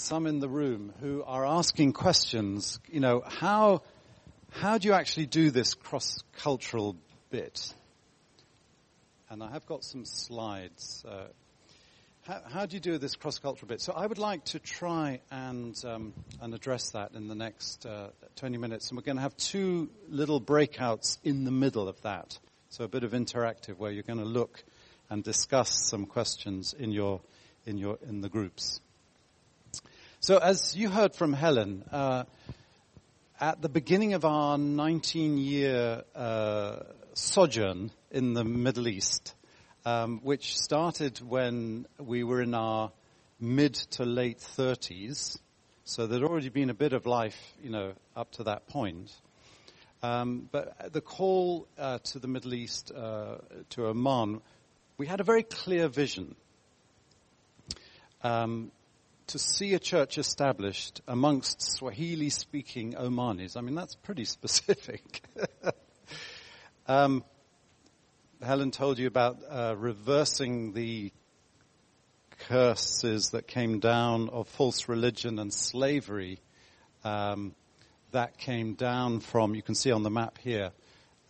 some in the room who are asking questions. You know, how how do you actually do this cross-cultural bit? And I have got some slides. Uh, how, how, do you do this cross-cultural bit? So I would like to try and um, and address that in the next uh, 20 minutes, and we're going to have two little breakouts in the middle of that. So a bit of interactive where you're going to look and discuss some questions in your in your in the groups. So as you heard from Helen, uh, at the beginning of our 19-year uh, sojourn in the Middle East, um, which started when we were in our mid to late 30s, so there'd already been a bit of life, you know, up to that point. Um, but the call uh, to the Middle East, uh, to Oman, we had a very clear vision. Um, to see a church established amongst Swahili speaking Omanis, I mean, that's pretty specific. um, Helen told you about uh, reversing the curses that came down of false religion and slavery um, that came down from, you can see on the map here,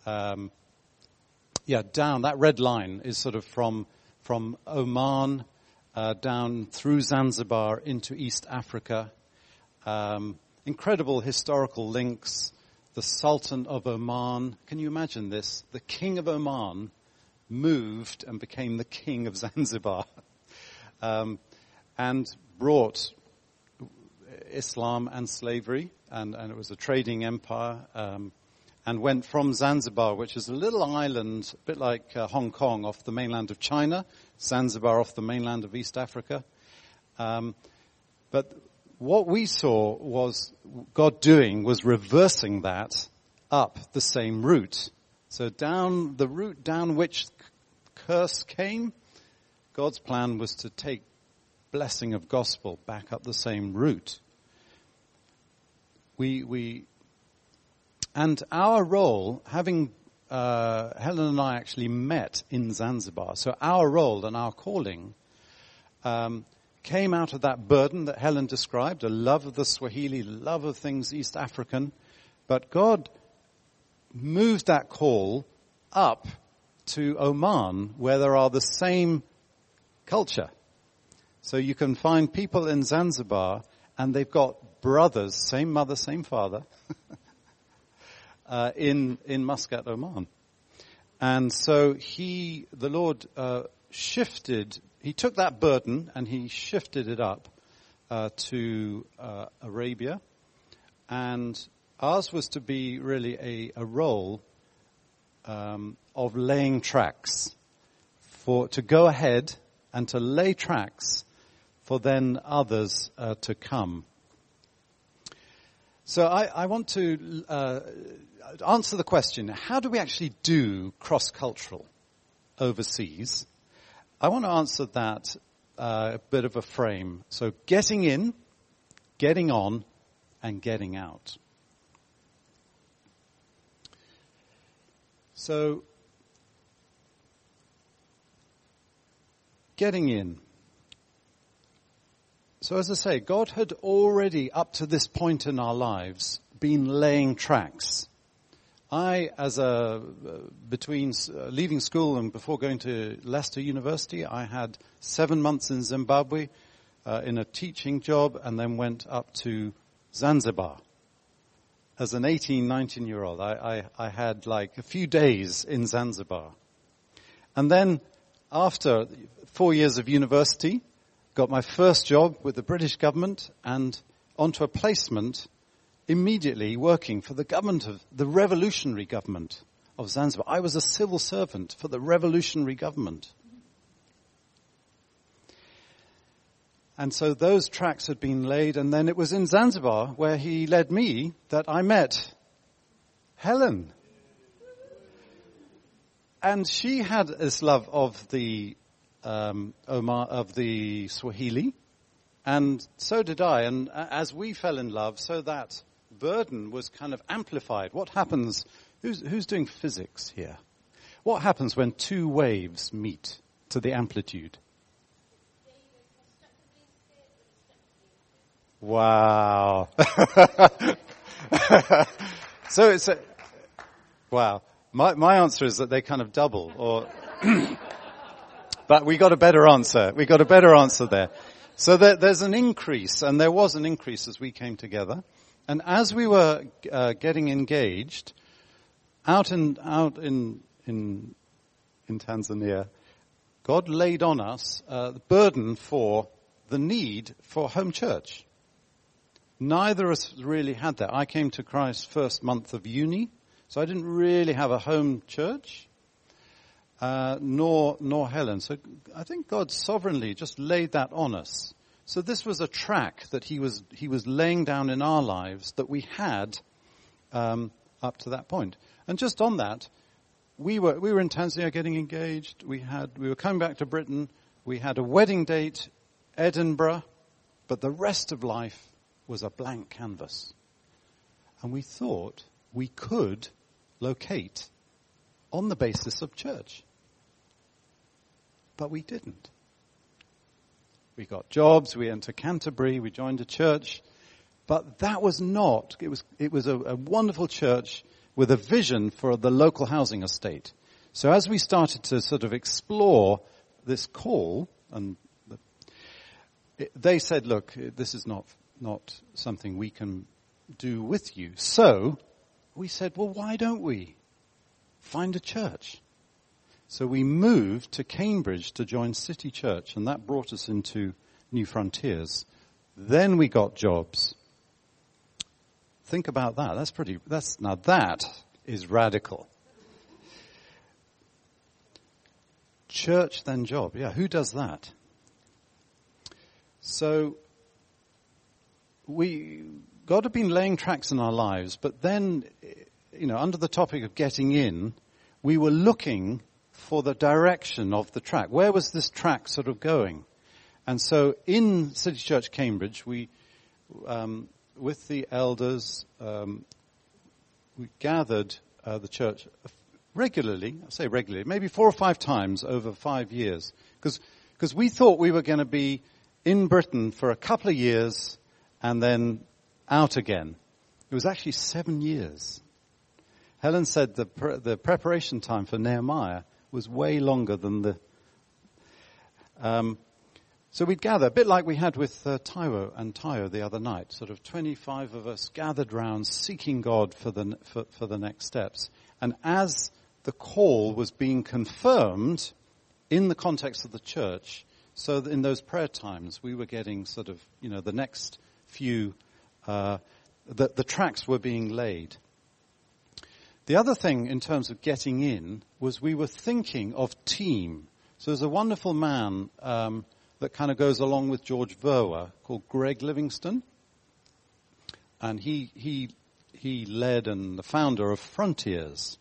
um, yeah, down, that red line is sort of from, from Oman uh, down through Zanzibar into East Africa. Um, incredible historical links. The Sultan of Oman, can you imagine this? The King of Oman moved and became the King of Zanzibar. Um, and brought Islam and slavery, and, and, it was a trading empire, um, and went from Zanzibar, which is a little island, a bit like uh, Hong Kong off the mainland of China, Zanzibar off the mainland of East Africa. Um, but what we saw was God doing was reversing that up the same route. So down the route down which curse came, God's plan was to take blessing of gospel back up the same route. We, we, and our role, having uh, Helen and I actually met in Zanzibar. So our role and our calling um, came out of that burden that Helen described, a love of the Swahili, love of things East African. But God moved that call up to Oman where there are the same culture. So you can find people in Zanzibar and they've got brothers, same mother, same father, uh, in in Muscat, Oman. And so he, the Lord, uh, shifted. He took that burden and he shifted it up uh, to uh, Arabia, and ours was to be really a, a role um, of laying tracks for to go ahead and to lay tracks for then others uh, to come. So I, I want to uh, answer the question, how do we actually do cross-cultural overseas? I want to answer that uh, a bit of a frame. So getting in, getting on, and getting out. So, getting in. So as I say, God had already up to this point in our lives been laying tracks I, as a, between uh, leaving school and before going to Leicester University, I had seven months in Zimbabwe uh, in a teaching job and then went up to Zanzibar. As an 18, 19 year old, I, I, I had like a few days in Zanzibar. And then after four years of university, got my first job with the British government and onto a placement immediately working for the government of the revolutionary government of Zanzibar. I was a civil servant for the revolutionary government. And so those tracks had been laid and then it was in Zanzibar where he led me that I met Helen. And she had this love of the um, Omar, of the Swahili, and so did I. And as we fell in love, so that burden was kind of amplified. What happens? Who's, who's doing physics here? What happens when two waves meet to the amplitude? Wow. so it's a, wow. My, my answer is that they kind of double or, but we got a better answer. We got a better answer there. So there, there's an increase and there was an increase as we came together. And as we were uh, getting engaged out in, out in, in, in Tanzania, God laid on us uh, the burden for the need for home church. Neither of us really had that. I came to Christ first month of uni, so I didn't really have a home church, uh, nor nor Helen. So I think God sovereignly just laid that on us. So this was a track that He was He was laying down in our lives that we had um, up to that point. And just on that, we were we were in Tanzania getting engaged. We had we were coming back to Britain. We had a wedding date, Edinburgh, but the rest of life was a blank canvas. And we thought we could locate on the basis of church. But we didn't. We got jobs, we went to Canterbury, we joined a church, but that was not, it was, it was a, a wonderful church with a vision for the local housing estate. So as we started to sort of explore this call, and the, it, they said, look, this is not not something we can do with you. So we said, well, why don't we find a church? So we moved to Cambridge to join City Church and that brought us into New Frontiers. Then we got jobs. Think about that. That's pretty, that's, now that is radical. Church then job. Yeah, who does that? So we, God had been laying tracks in our lives, but then, you know, under the topic of getting in, we were looking for the direction of the track. Where was this track sort of going? And so in City Church Cambridge, we, um, with the elders, um, we gathered uh, the church regularly, I say regularly, maybe four or five times over five years. Because we thought we were going to be in Britain for a couple of years and then out again. It was actually seven years. Helen said the, pre- the preparation time for Nehemiah was way longer than the. Um, so we'd gather, a bit like we had with uh, Taiwo and Tayo the other night, sort of 25 of us gathered round seeking God for the, for, for the next steps. And as the call was being confirmed in the context of the church, so in those prayer times we were getting sort of, you know, the next few, uh, the, the tracks were being laid. The other thing in terms of getting in was we were thinking of team. So there's a wonderful man um, that kind of goes along with George Verwer called Greg Livingstone, and he he he led and the founder of Frontiers,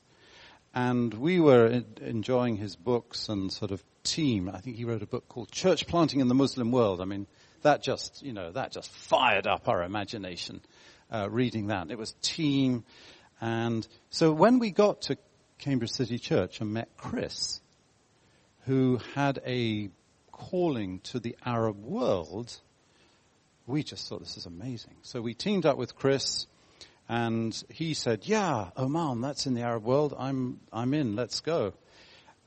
and we were enjoying his books and sort of team. I think he wrote a book called Church Planting in the Muslim World. I mean, that just, you know, that just fired up our imagination, uh, reading that. It was team. And so when we got to Cambridge City Church and met Chris, who had a calling to the Arab world, we just thought this is amazing. So we teamed up with Chris and he said, yeah, Oman, that's in the Arab world. I'm, I'm in. Let's go.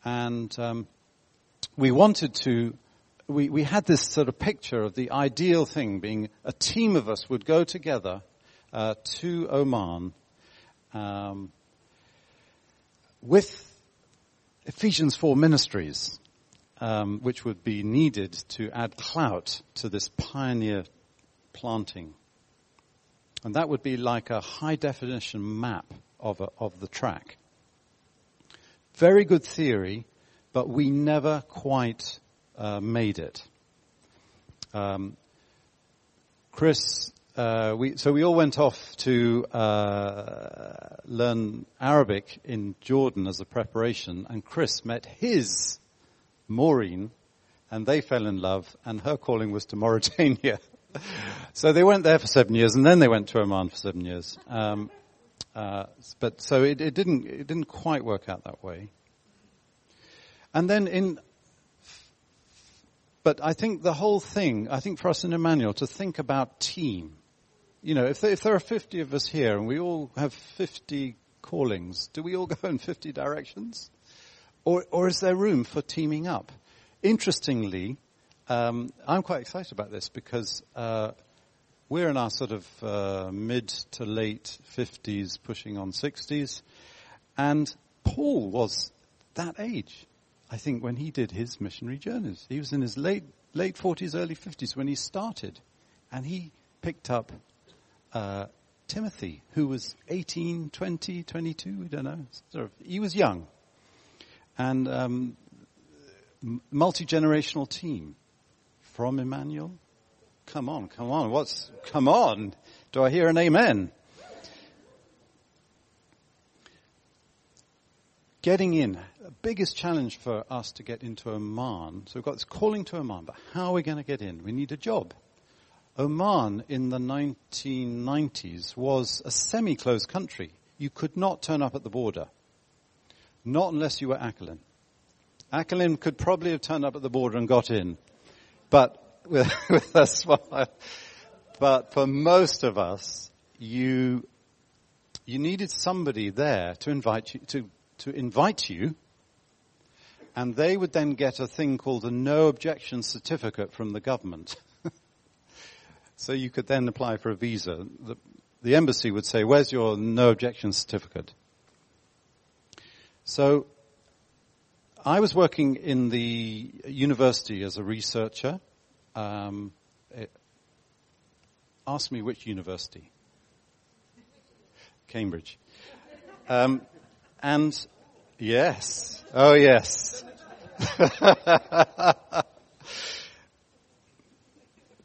And, um, we wanted to we, we had this sort of picture of the ideal thing being a team of us would go together uh, to Oman um, with Ephesians 4 ministries, um, which would be needed to add clout to this pioneer planting. And that would be like a high definition map of, a, of the track. Very good theory, but we never quite uh, made it. Um, Chris, uh, we, so we all went off to uh, learn Arabic in Jordan as a preparation, and Chris met his Maureen, and they fell in love, and her calling was to Mauritania. so they went there for seven years, and then they went to Oman for seven years. Um, uh, but so it, it, didn't it didn't quite work out that way. And then in but I think the whole thing, I think for us in Emmanuel to think about team. You know, if there, if there are 50 of us here and we all have 50 callings, do we all go in 50 directions? Or, or is there room for teaming up? Interestingly, um, I'm quite excited about this because uh, we're in our sort of uh, mid to late 50s, pushing on 60s, and Paul was that age. I think when he did his missionary journeys, he was in his late late 40s, early 50s when he started, and he picked up uh, Timothy, who was 18, 20, 22, we don't know. Sort of, he was young, and um, multi generational team from Emmanuel. Come on, come on, what's come on? Do I hear an amen? Getting in, the biggest challenge for us to get into Oman. So we've got this calling to Oman, but how are we going to get in? We need a job. Oman in the 1990s was a semi-closed country. You could not turn up at the border. Not unless you were Akelin. Akelin could probably have turned up at the border and got in. But with, with us, but for most of us, you, you needed somebody there to invite you, to to invite you, and they would then get a thing called a no objection certificate from the government. so you could then apply for a visa. The, the embassy would say, where's your no objection certificate? So I was working in the university as a researcher. Um, ask me which university. Cambridge. Um, and Yes. Oh, yes.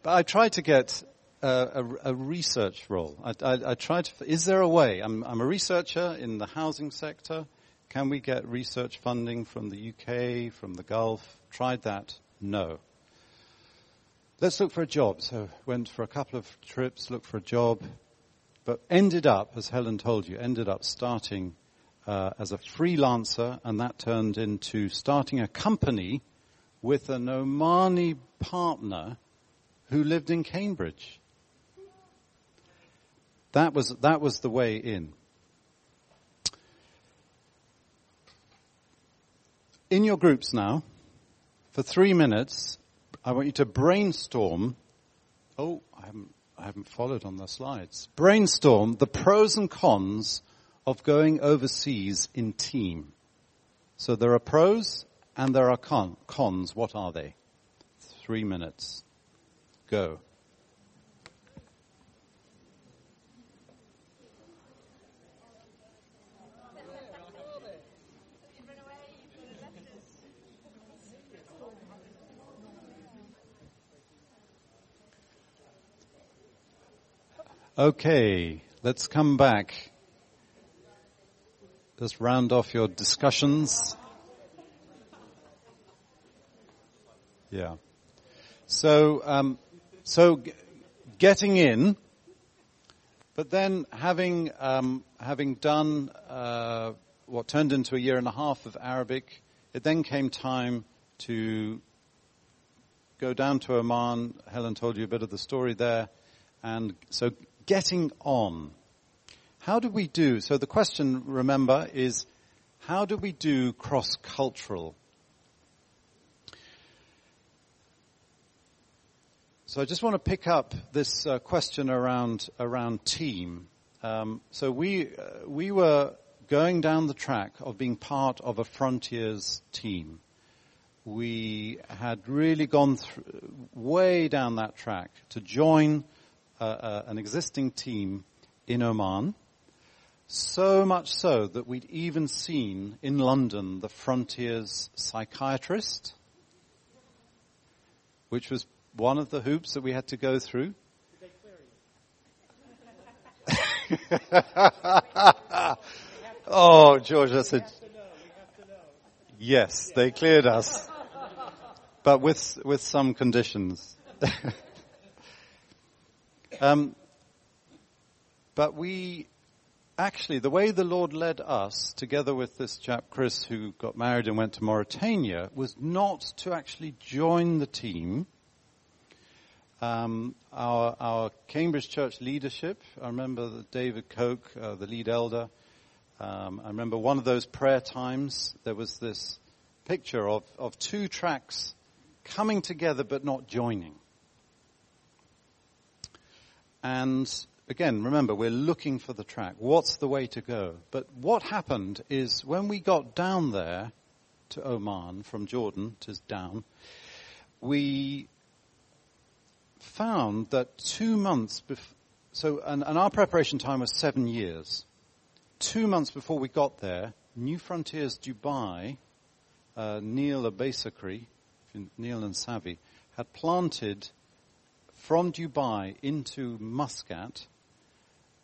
but I tried to get a, a, a research role. I, I, I, tried to, is there a way? I'm, I'm, a researcher in the housing sector. Can we get research funding from the UK, from the Gulf? Tried that. No. Let's look for a job. So went for a couple of trips, looked for a job, but ended up, as Helen told you, ended up starting uh, as a freelancer, and that turned into starting a company with an Omani partner who lived in Cambridge. That was, that was the way in. In your groups now, for three minutes, I want you to brainstorm. Oh, I haven't, I haven't followed on the slides. Brainstorm the pros and cons of going overseas in team. So there are pros and there are con- cons. What are they? Three minutes. Go. Okay, let's come back just round off your discussions. Yeah. So, um, so getting in, but then having um, having done uh, what turned into a year and a half of Arabic, it then came time to go down to Oman. Helen told you a bit of the story there, and so getting on. How do we do? So the question, remember, is how do we do cross-cultural? So I just want to pick up this uh, question around around team. Um, so we uh, we were going down the track of being part of a frontiers team. We had really gone way down that track to join uh, uh an existing team in Oman. So much so that we'd even seen in London the Frontiers psychiatrist, which was one of the hoops that we had to go through. oh, George, I said, yes, they cleared us, but with with some conditions. um, but we actually, the way the Lord led us, together with this chap Chris, who got married and went to Mauritania, was not to actually join the team. Um, our, our Cambridge Church leadership, I remember David Coke, uh, the lead elder. Um, I remember one of those prayer times, there was this picture of, of two tracks coming together but not joining. And again, remember, we're looking for the track. What's the way to go? But what happened is when we got down there to Oman from Jordan to down, we found that two months before, so, and, and our preparation time was seven years. Two months before we got there, New Frontiers Dubai, uh, Neil Abasakri, Neil and Savi, had planted from Dubai into Muscat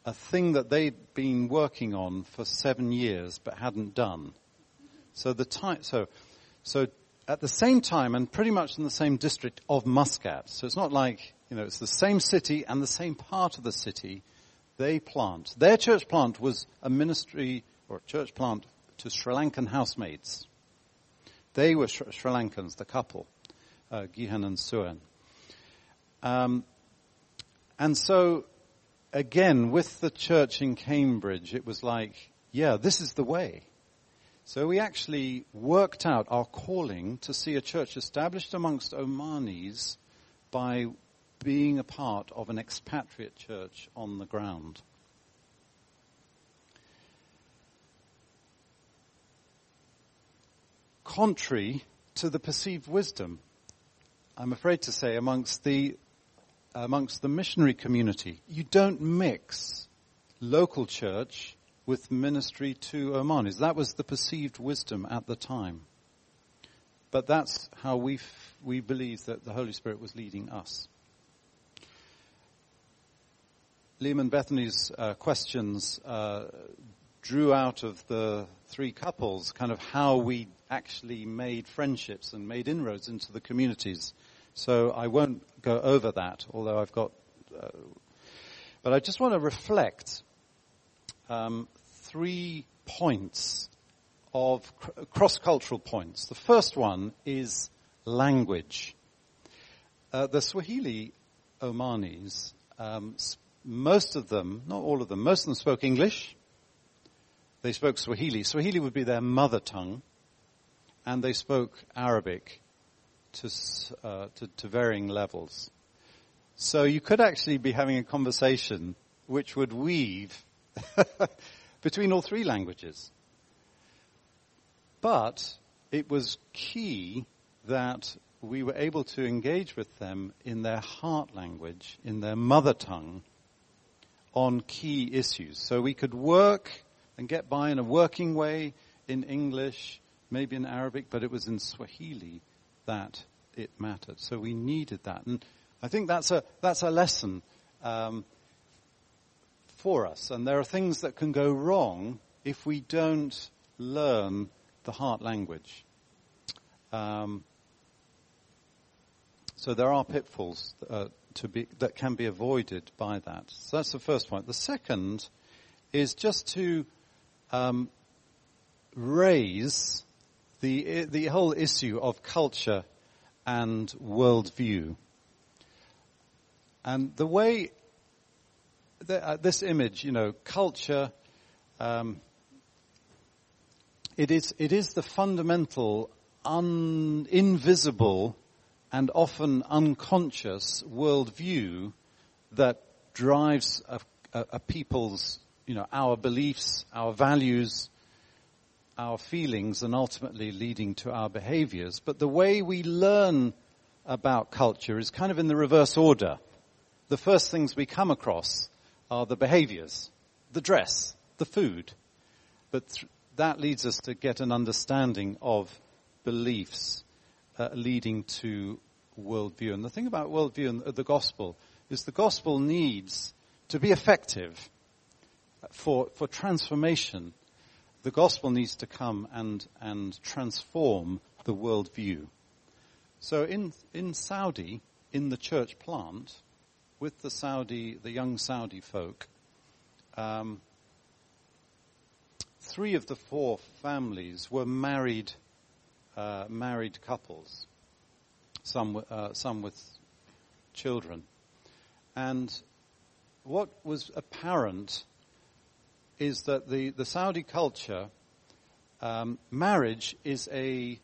a thing that they'd been working on for seven years but hadn't done. So the time, so, so at the same time and pretty much in the same district of Muscat. So it's not like, you know, it's the same city and the same part of the city they plant. Their church plant was a ministry or a church plant to Sri Lankan housemaids. They were Sri, Sri Lankans, the couple, uh, Gihan and Suan. Um, and so again, with the church in Cambridge, it was like, yeah, this is the way. So we actually worked out our calling to see a church established amongst Omanis by being a part of an expatriate church on the ground. Contrary to the perceived wisdom, I'm afraid to say, amongst the amongst the missionary community. You don't mix local church with ministry to Omanis. That was the perceived wisdom at the time. But that's how we we believe that the Holy Spirit was leading us. Liam and Bethany's uh, questions uh, drew out of the three couples kind of how we actually made friendships and made inroads into the communities so I won't go over that, although I've got, uh, but I just want to reflect um, three points of cr- cross-cultural points. The first one is language. Uh, the Swahili Omanis, um, most of them, not all of them, most of them spoke English. They spoke Swahili. Swahili would be their mother tongue, and they spoke Arabic to, uh, to, to varying levels. So you could actually be having a conversation which would weave between all three languages. But it was key that we were able to engage with them in their heart language, in their mother tongue, on key issues. So we could work and get by in a working way in English, maybe in Arabic, but it was in Swahili that it mattered. So we needed that. And I think that's a, that's a lesson um, for us. And there are things that can go wrong if we don't learn the heart language. Um, so there are pitfalls uh, to be, that can be avoided by that. So that's the first point. The second is just to um, raise the the whole issue of culture and worldview. And the way the, uh, this image, you know, culture, um, it is it is the fundamental, un, invisible, and often unconscious worldview that drives a, a, a people's, you know, our beliefs, our values, our feelings and ultimately leading to our behaviors. But the way we learn about culture is kind of in the reverse order. The first things we come across are the behaviors, the dress, the food. But th- that leads us to get an understanding of beliefs uh, leading to worldview. And the thing about worldview and the gospel is the gospel needs to be effective for, for transformation the gospel needs to come and, and transform the worldview. So in, in Saudi, in the church plant, with the Saudi, the young Saudi folk, um, three of the four families were married, uh, married couples, some, uh, some with children. And what was apparent is that the, the Saudi culture, um, marriage is a,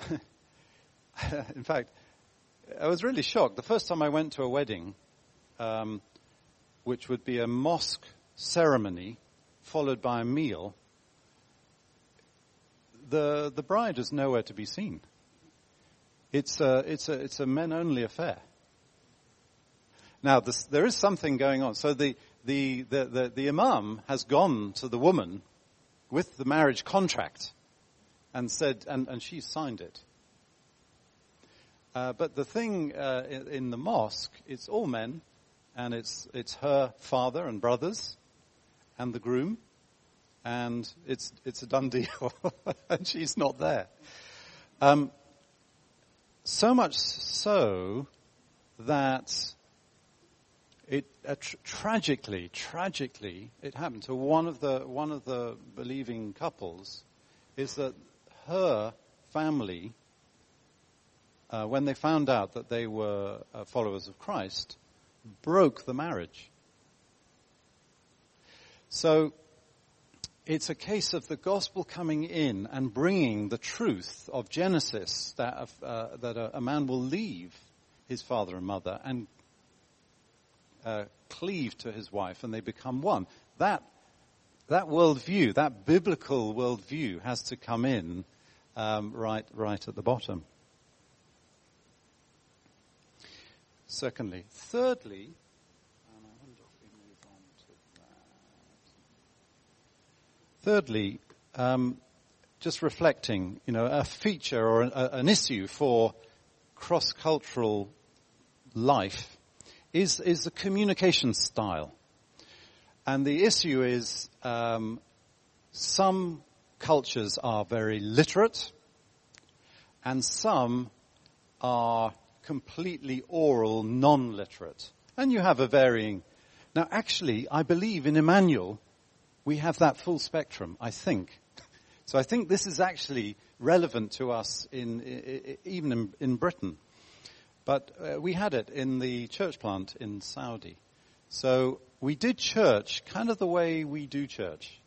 in fact, I was really shocked. The first time I went to a wedding, um, which would be a mosque ceremony followed by a meal, the, the bride is nowhere to be seen. It's a, it's a, it's a men only affair. Now, this, there is something going on. So the, the, the, the, the imam has gone to the woman with the marriage contract and said, and, and she signed it. Uh, but the thing uh, in, in, the mosque, it's all men, and it's it's her father and brothers, and the groom, and it's it's a done deal, and she's not there. Um, so much so that it uh, tr- tragically, tragically, it happened to one of the one of the believing couples, is that her family uh, when they found out that they were uh, followers of Christ, broke the marriage. So it's a case of the gospel coming in and bringing the truth of Genesis that, uh, that a, a, man will leave his father and mother and uh, cleave to his wife and they become one. That, that worldview, that biblical worldview has to come in um, right, right at the bottom. Secondly. Thirdly, Thirdly, um, just reflecting, you know, a feature or a, an issue for cross-cultural life is is the communication style, and the issue is um, some cultures are very literate, and some are completely oral, non-literate. And you have a varying. Now actually, I believe in Emmanuel, we have that full spectrum, I think. So I think this is actually relevant to us in, even in, in Britain. But uh, we had it in the church plant in Saudi. So we did church kind of the way we do church.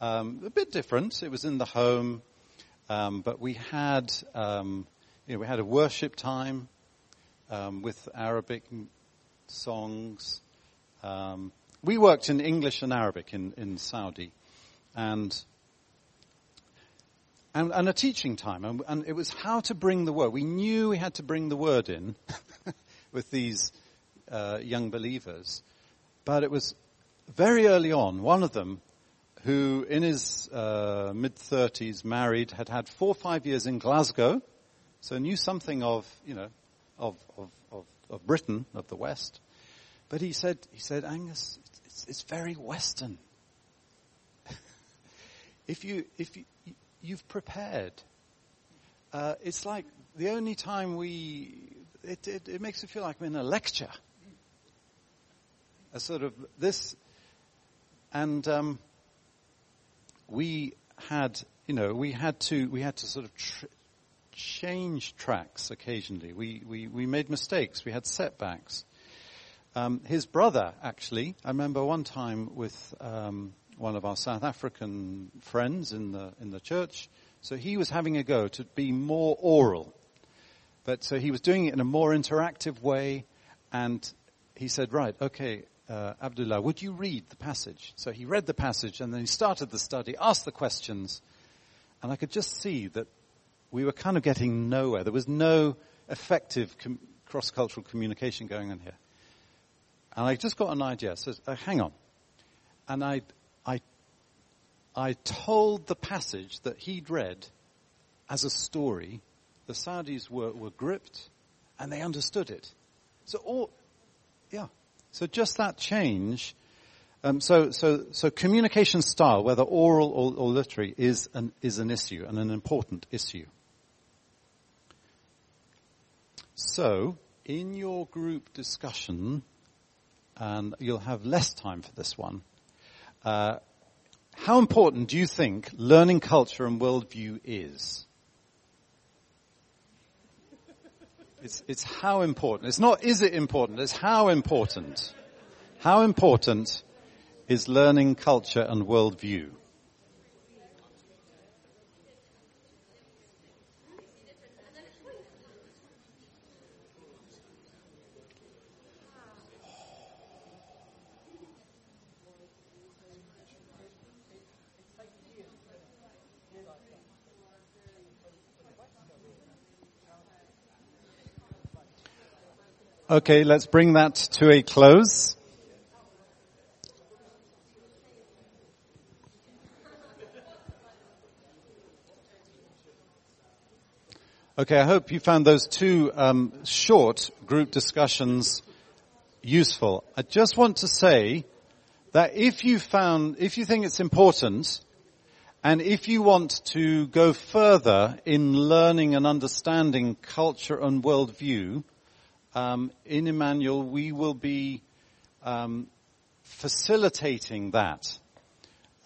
Um, a bit different. It was in the home, um, but we had um, you know, we had a worship time um, with Arabic songs. Um, we worked in English and Arabic in, in Saudi, and, and, and a teaching time, and, and, it was how to bring the word. We knew we had to bring the word in with these uh, young believers, but it was very early on. One of them, who in his uh, mid thirties, married, had had four or five years in Glasgow, so knew something of you know of, of, of, of Britain, of the West. But he said, he said, Angus, it's, it's very Western. if you, if you, you've prepared, uh, it's like the only time we, it, it, it makes it feel like we're in a lecture. A sort of this, and um, we had, you know, we had to, we had to sort of tr- change tracks occasionally. We, we, we made mistakes. We had setbacks. Um, his brother, actually, I remember one time with um, one of our South African friends in the in the church. So he was having a go to be more oral, but so he was doing it in a more interactive way. And he said, "Right, okay, uh, Abdullah, would you read the passage?" So he read the passage, and then he started the study, asked the questions, and I could just see that we were kind of getting nowhere. There was no effective com- cross-cultural communication going on here. And I just got an idea. So, uh, hang on. And I, I, I told the passage that he'd read as a story. The Saudis were, were gripped and they understood it. So all, yeah. So just that change. Um, so, so, so communication style, whether oral or, or literary, is an, is an issue and an important issue. So, in your group discussion, and you'll have less time for this one, uh, how important do you think learning culture and worldview is? It's, it's how important. It's not is it important, it's how important. How important is learning culture and worldview? Okay, let's bring that to a close. Okay, I hope you found those two um, short group discussions useful. I just want to say that if you found, if you think it's important, and if you want to go further in learning and understanding culture and worldview, um, in Emmanuel, we will be um, facilitating that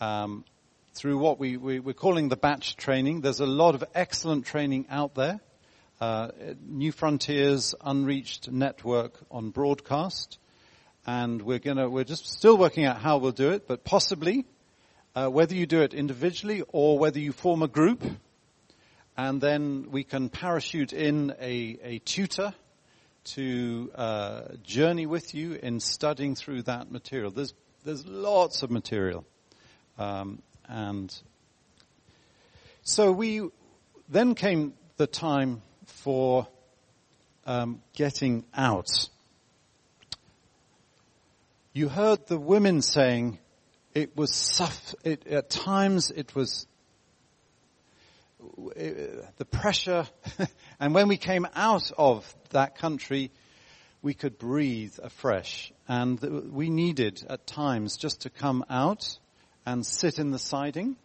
um, through what we, we, are calling the batch training. There's a lot of excellent training out there. Uh, New Frontiers Unreached Network on broadcast, and we're gonna we're just still working out how we'll do it, but possibly uh, whether you do it individually or whether you form a group, and then we can parachute in a, a tutor to uh, journey with you in studying through that material. There's there's lots of material, um, and so we then came the time for um, getting out. You heard the women saying it was suff- it, at times it was the pressure, and when we came out of that country, we could breathe afresh. And we needed at times just to come out and sit in the siding.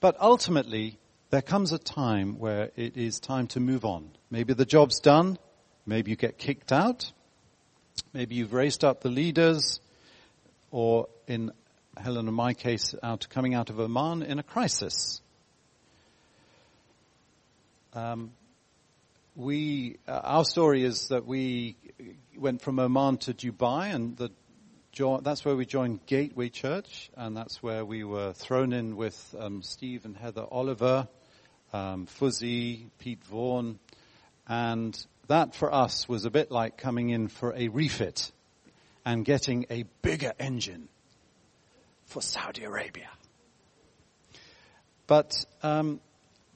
But ultimately, there comes a time where it is time to move on. Maybe the job's done. Maybe you get kicked out. Maybe you've raised up the leaders or in Helen and my case, out coming out of Oman in a crisis. Um, we, uh, our story is that we went from Oman to Dubai, and the, that's where we joined Gateway Church, and that's where we were thrown in with um, Steve and Heather Oliver, um, Fuzzy, Pete Vaughan, and that for us was a bit like coming in for a refit and getting a bigger engine for Saudi Arabia. But um,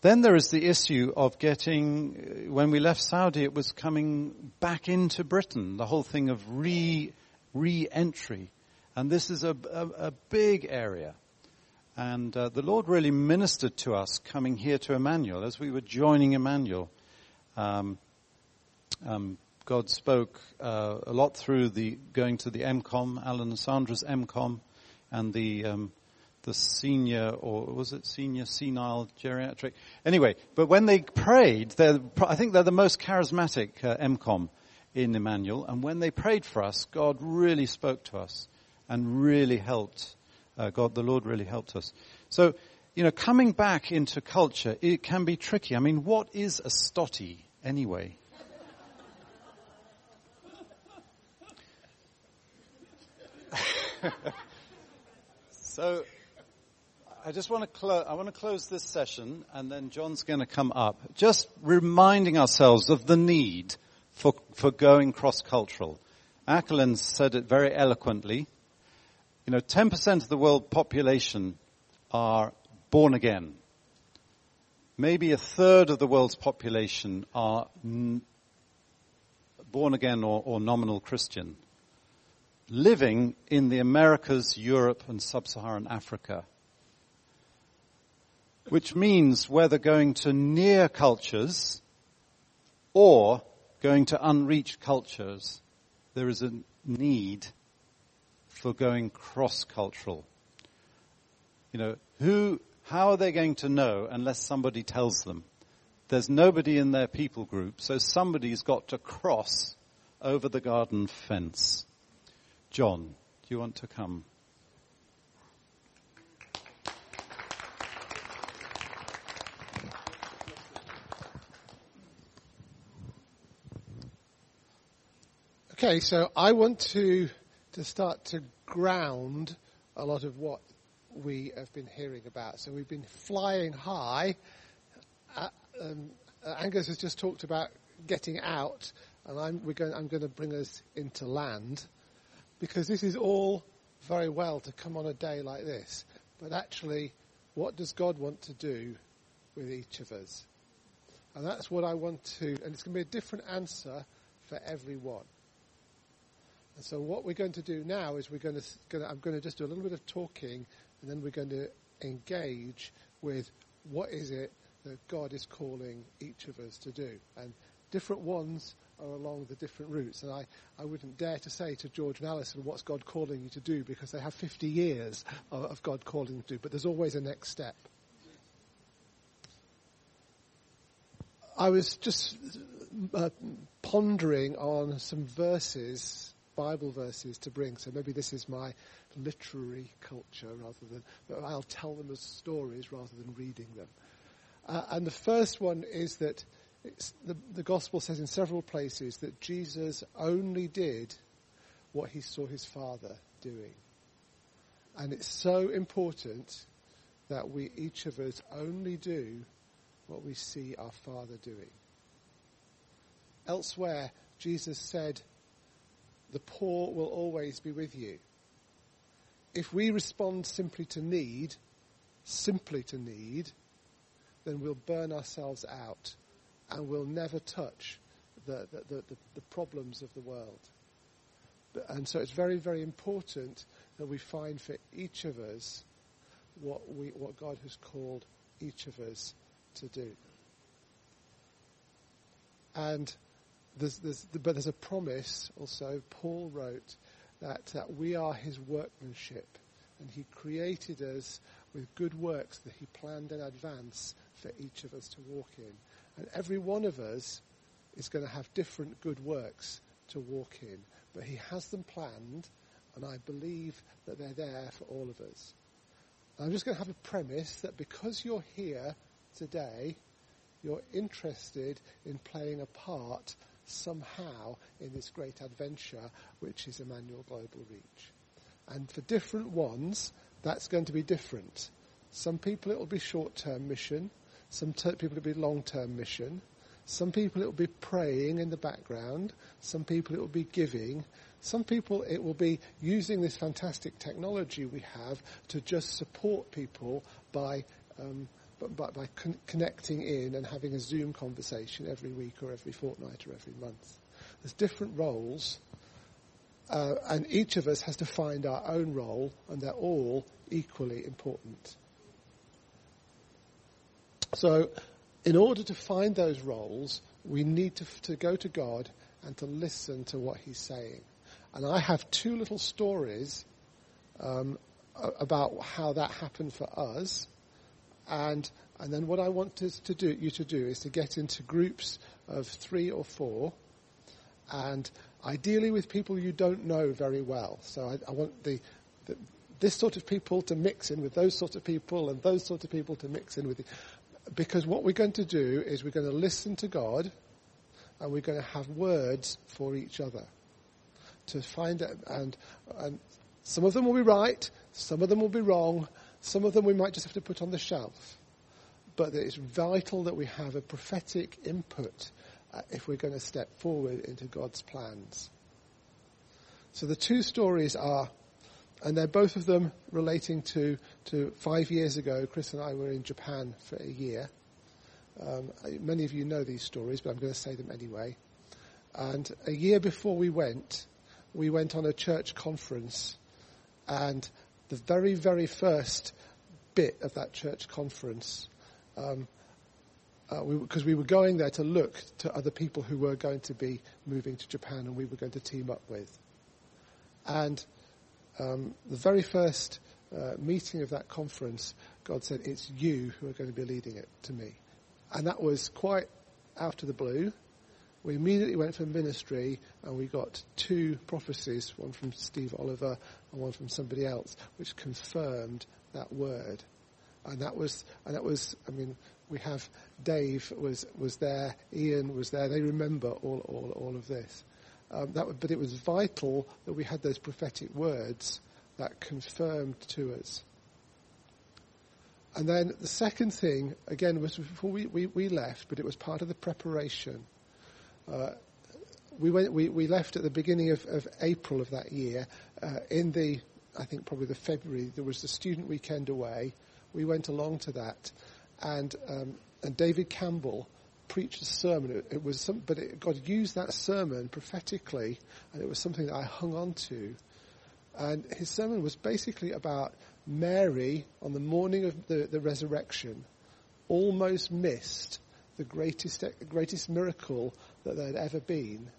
then there is the issue of getting, when we left Saudi, it was coming back into Britain, the whole thing of re, re-entry. And this is a, a, a big area. And uh, the Lord really ministered to us coming here to Emmanuel as we were joining Emmanuel. Um, um, God spoke uh, a lot through the going to the MCOM, Alan and Sandra's MCOM, and the um, the senior, or was it senior senile geriatric? Anyway, but when they prayed, I think they're the most charismatic uh, MCOM in Emmanuel, and when they prayed for us, God really spoke to us and really helped. Uh, God, the Lord really helped us. So, you know, coming back into culture, it can be tricky. I mean, what is a stotty anyway? so, I just want to close, I want to close this session and then John's going to come up. Just reminding ourselves of the need for, for going cross-cultural. Ackland said it very eloquently. You know, 10% of the world population are born again. Maybe a third of the world's population are n- born again or, or nominal Christian. Living in the Americas, Europe and sub-Saharan Africa which means whether going to near cultures or going to unreached cultures, there is a need for going cross-cultural. You know, who, how are they going to know unless somebody tells them? There's nobody in their people group, so somebody's got to cross over the garden fence. John, do you want to come? Okay, so I want to to start to ground a lot of what we have been hearing about. So we've been flying high. Uh, um, uh, Angus has just talked about getting out, and I'm, going, I'm going to bring us into land because this is all very well to come on a day like this, but actually, what does God want to do with each of us? And that's what I want to, and it's going to be a different answer for everyone. And so what we're going to do now is we're going to, going to, I'm going to just do a little bit of talking and then we're going to engage with what is it that God is calling each of us to do. And different ones are along the different routes. And I, I wouldn't dare to say to George and Alison, what's God calling you to do? Because they have 50 years of, of God calling them to do. But there's always a next step. I was just uh, pondering on some verses Bible verses to bring. So maybe this is my literary culture rather than, I'll tell them as stories rather than reading them. Uh, and the first one is that the, the gospel says in several places that Jesus only did what he saw his father doing. And it's so important that we, each of us, only do what we see our Father doing. Elsewhere, Jesus said the poor will always be with you. If we respond simply to need, simply to need, then we'll burn ourselves out and we'll never touch the, the, the, the problems of the world. And so it's very, very important that we find for each of us what, we, what God has called each of us to do. And there's, there's, but there's a promise also, Paul wrote, that, that we are his workmanship. And he created us with good works that he planned in advance for each of us to walk in. And every one of us is going to have different good works to walk in. But he has them planned, and I believe that they're there for all of us. I'm just going to have a premise that because you're here today, you're interested in playing a part somehow in this great adventure, which is Emmanuel Global Reach. And for different ones, that's going to be different. Some people it will be short-term mission. Some ter- people it will be long-term mission. Some people it will be praying in the background. Some people it will be giving. Some people it will be using this fantastic technology we have to just support people by um, by, by con- connecting in and having a Zoom conversation every week or every fortnight or every month. There's different roles, uh, and each of us has to find our own role, and they're all equally important. So, in order to find those roles, we need to, to go to God and to listen to what He's saying. And I have two little stories um, about how that happened for us and, and then what I want to, to do, you to do is to get into groups of three or four. And ideally with people you don't know very well. So I, I want the, the, this sort of people to mix in with those sort of people and those sort of people to mix in with the, because what we're going to do is we're going to listen to God and we're going to have words for each other to find out. And, and some of them will be right, some of them will be wrong, some of them we might just have to put on the shelf. But it's vital that we have a prophetic input uh, if we're going to step forward into God's plans. So the two stories are, and they're both of them relating to, to five years ago, Chris and I were in Japan for a year. Um, many of you know these stories, but I'm going to say them anyway. And a year before we went, we went on a church conference, and the very, very first bit of that church conference, um, uh, because we, we, were going there to look to other people who were going to be moving to Japan and we were going to team up with. And um, the very first uh, meeting of that conference, God said, it's you who are going to be leading it to me. And that was quite out of the blue. We immediately went for ministry and we got two prophecies, one from Steve Oliver and one from somebody else, which confirmed that word. And that was, and that was, I mean, we have Dave was, was there, Ian was there, they remember all, all, all of this. um, that, but it was vital that we had those prophetic words that confirmed to us. And then the second thing, again, was before we, we, we left, but it was part of the preparation. Uh, we went, we, we left at the beginning of, of April of that year. Uh, in the, I think probably the February, there was the student weekend away. We went along to that, and um, and David Campbell preached a sermon. It, it was some, but it, God used that sermon prophetically, and it was something that I hung on to. And his sermon was basically about Mary on the morning of the, the resurrection, almost missed the greatest greatest miracle that there had ever been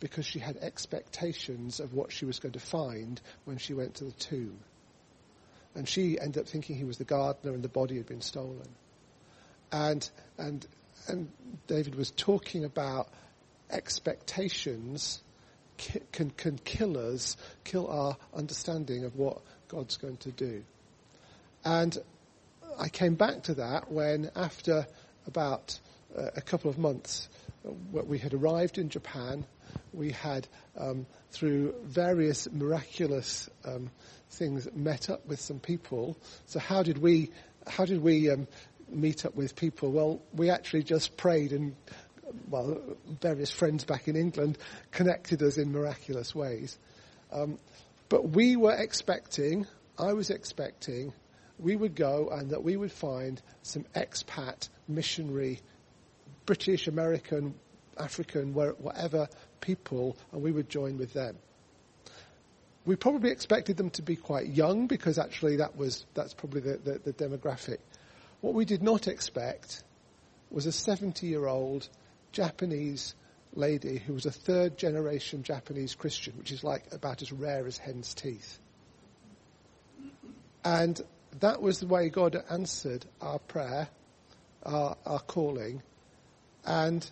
because she had expectations of what she was going to find when she went to the tomb. And she ended up thinking he was the gardener and the body had been stolen. And, and, and David was talking about expectations can, can kill us, kill our understanding of what God's going to do. And I came back to that when after about uh, a couple of months, we had arrived in Japan we had, um, through various miraculous um, things, met up with some people. So how did we, how did we um, meet up with people? Well, we actually just prayed and, well, various friends back in England connected us in miraculous ways. Um, but we were expecting, I was expecting, we would go and that we would find some expat missionary British, American, African, whatever people, and we would join with them. We probably expected them to be quite young because actually that was, that's probably the, the, the demographic. What we did not expect was a 70 year old Japanese lady who was a third generation Japanese Christian, which is like about as rare as hen's teeth. And that was the way God answered our prayer, our, our calling, and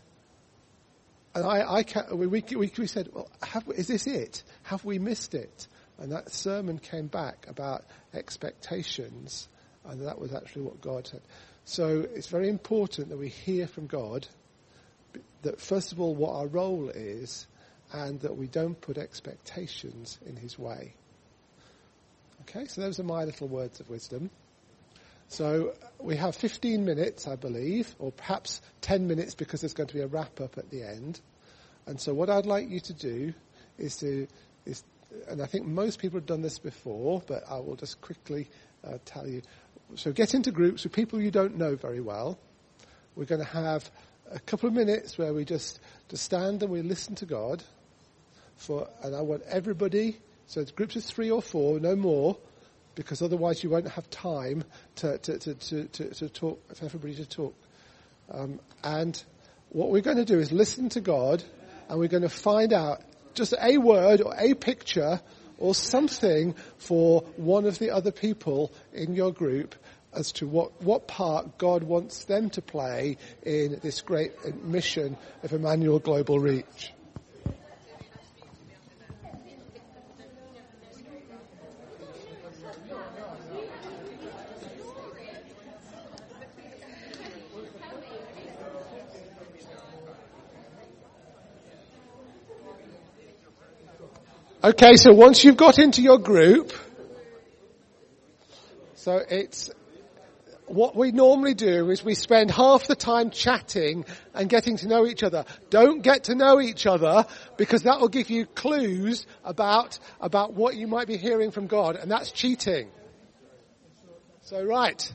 and I, I we, we, we, said, well, have, is this it? Have we missed it? And that sermon came back about expectations, and that was actually what God said. So it's very important that we hear from God that first of all what our role is, and that we don't put expectations in His way. Okay, so those are my little words of wisdom. So we have 15 minutes, I believe, or perhaps 10 minutes because there's going to be a wrap up at the end. And so what I'd like you to do is to, is, and I think most people have done this before, but I will just quickly uh, tell you. So get into groups with people you don't know very well. We're going to have a couple of minutes where we just, just stand and we listen to God. For, and I want everybody, so it's groups of three or four, no more, because otherwise you won't have time to, to, to, to, to talk, for everybody to talk. Um, and what we're going to do is listen to God and we're going to find out just a word or a picture or something for one of the other people in your group as to what, what part God wants them to play in this great mission of Emmanuel Global Reach. Okay, so once you've got into your group, so it's, what we normally do is we spend half the time chatting and getting to know each other. Don't get to know each other because that will give you clues about, about what you might be hearing from God and that's cheating. So right.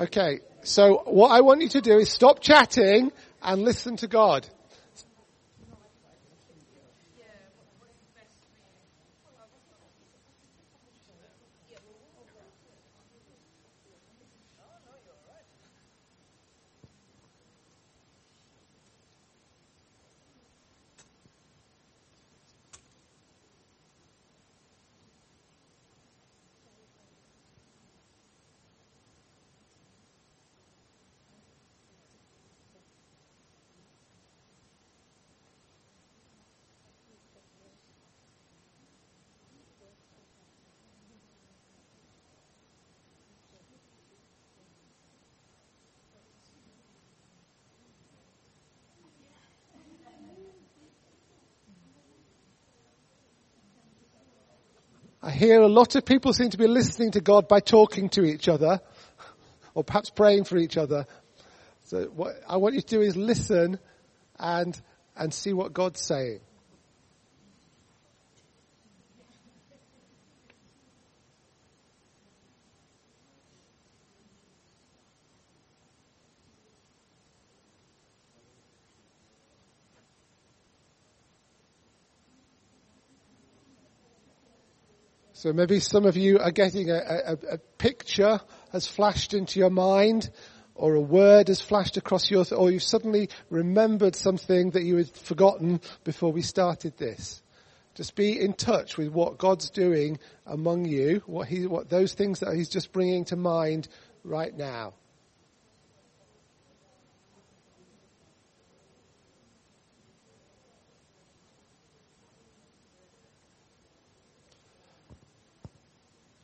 Okay, so what I want you to do is stop chatting and listen to God. I hear a lot of people seem to be listening to God by talking to each other, or perhaps praying for each other. So what I want you to do is listen and, and see what God's saying. So maybe some of you are getting a, a, a, picture has flashed into your mind, or a word has flashed across your, or you've suddenly remembered something that you had forgotten before we started this. Just be in touch with what God's doing among you, what he, what those things that He's just bringing to mind right now.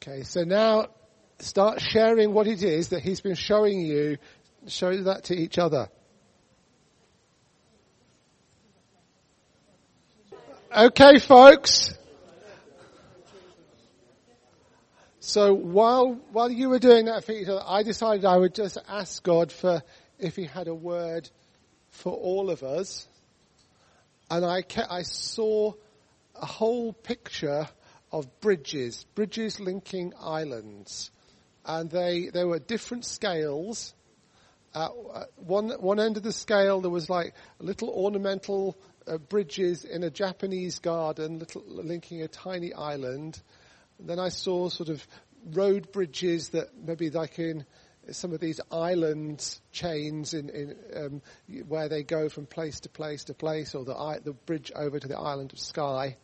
Okay, so now start sharing what it is that he's been showing you. Show that to each other. Okay, folks. So while while you were doing that for each other, I decided I would just ask God for if He had a word for all of us, and I I saw a whole picture of bridges, bridges linking islands. And they, they were different scales. At one, one end of the scale, there was like little ornamental uh, bridges in a Japanese garden, little, linking a tiny island. And then I saw sort of road bridges that maybe like in some of these island chains in, in um, where they go from place to place to place, or the, the bridge over to the island of Skye.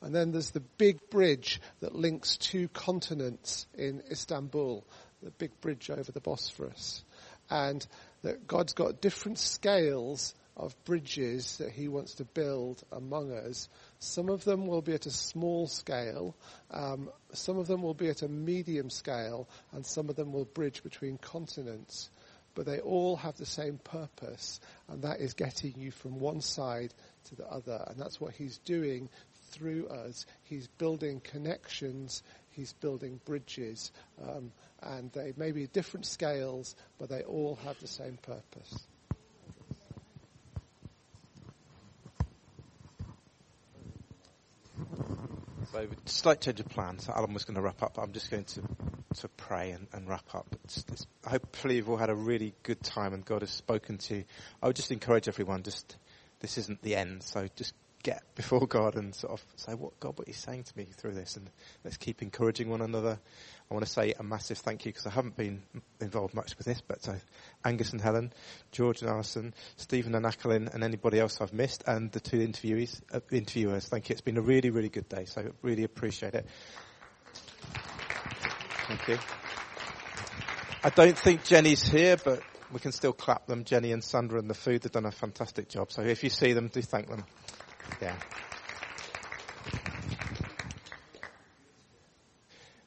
And then there's the big bridge that links two continents in Istanbul, the big bridge over the Bosphorus. And that God's got different scales of bridges that he wants to build among us. Some of them will be at a small scale, um, some of them will be at a medium scale, and some of them will bridge between continents. But they all have the same purpose, and that is getting you from one side to the other. And that's what he's doing through us. He's building connections, he's building bridges, um, and they may be different scales, but they all have the same purpose. So, slight change of plan. So, Alan was going to wrap up, but I'm just going to to pray and, and wrap up. It's, it's, hopefully, you've all had a really good time, and God has spoken to you. I would just encourage everyone. Just this isn't the end, so just get before God and sort of say, what God, what you saying to me through this? And let's keep encouraging one another. I want to say a massive thank you because I haven't been involved much with this, but Angus and Helen, George and Alison, Stephen and Akalin, and anybody else I've missed, and the two interviewees, uh, interviewers. Thank you. It's been a really, really good day, so really appreciate it. Thank you. I don't think Jenny's here, but we can still clap them. Jenny and Sandra and the food, they've done a fantastic job. So if you see them, do thank them. Yeah.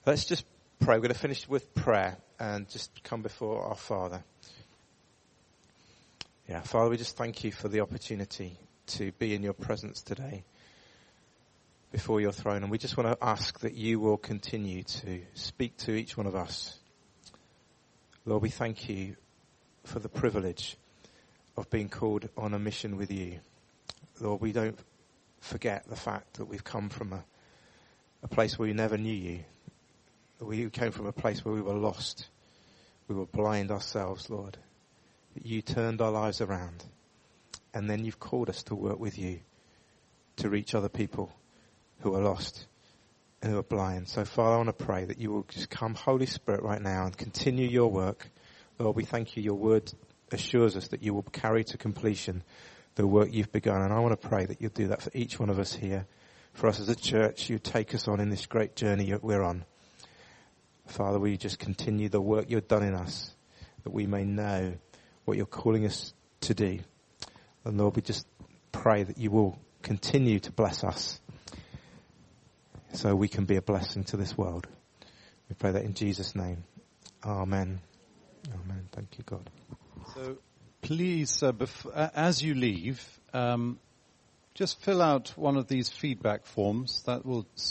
Let's just pray. We're going to finish with prayer and just come before our Father. Yeah, Father, we just thank you for the opportunity to be in your presence today before your throne. And we just want to ask that you will continue to speak to each one of us. Lord, we thank you for the privilege of being called on a mission with you. Lord, we don't forget the fact that we've come from a, a place where we never knew you. We came from a place where we were lost. We were blind ourselves, Lord. But you turned our lives around. And then you've called us to work with you to reach other people who are lost and who are blind. So Father, I want to pray that you will just come, Holy Spirit, right now and continue your work. Lord, we thank you. Your word assures us that you will carry to completion the work you've begun. And I want to pray that you'll do that for each one of us here. For us as a church, you take us on in this great journey that we're on. Father, will you just continue the work you've done in us, that we may know what you're calling us to do. And Lord, we just pray that you will continue to bless us so we can be a blessing to this world. We pray that in Jesus' name. Amen. Amen. Thank you, God. So please, uh, bef- as you leave, um, just fill out one of these feedback forms that will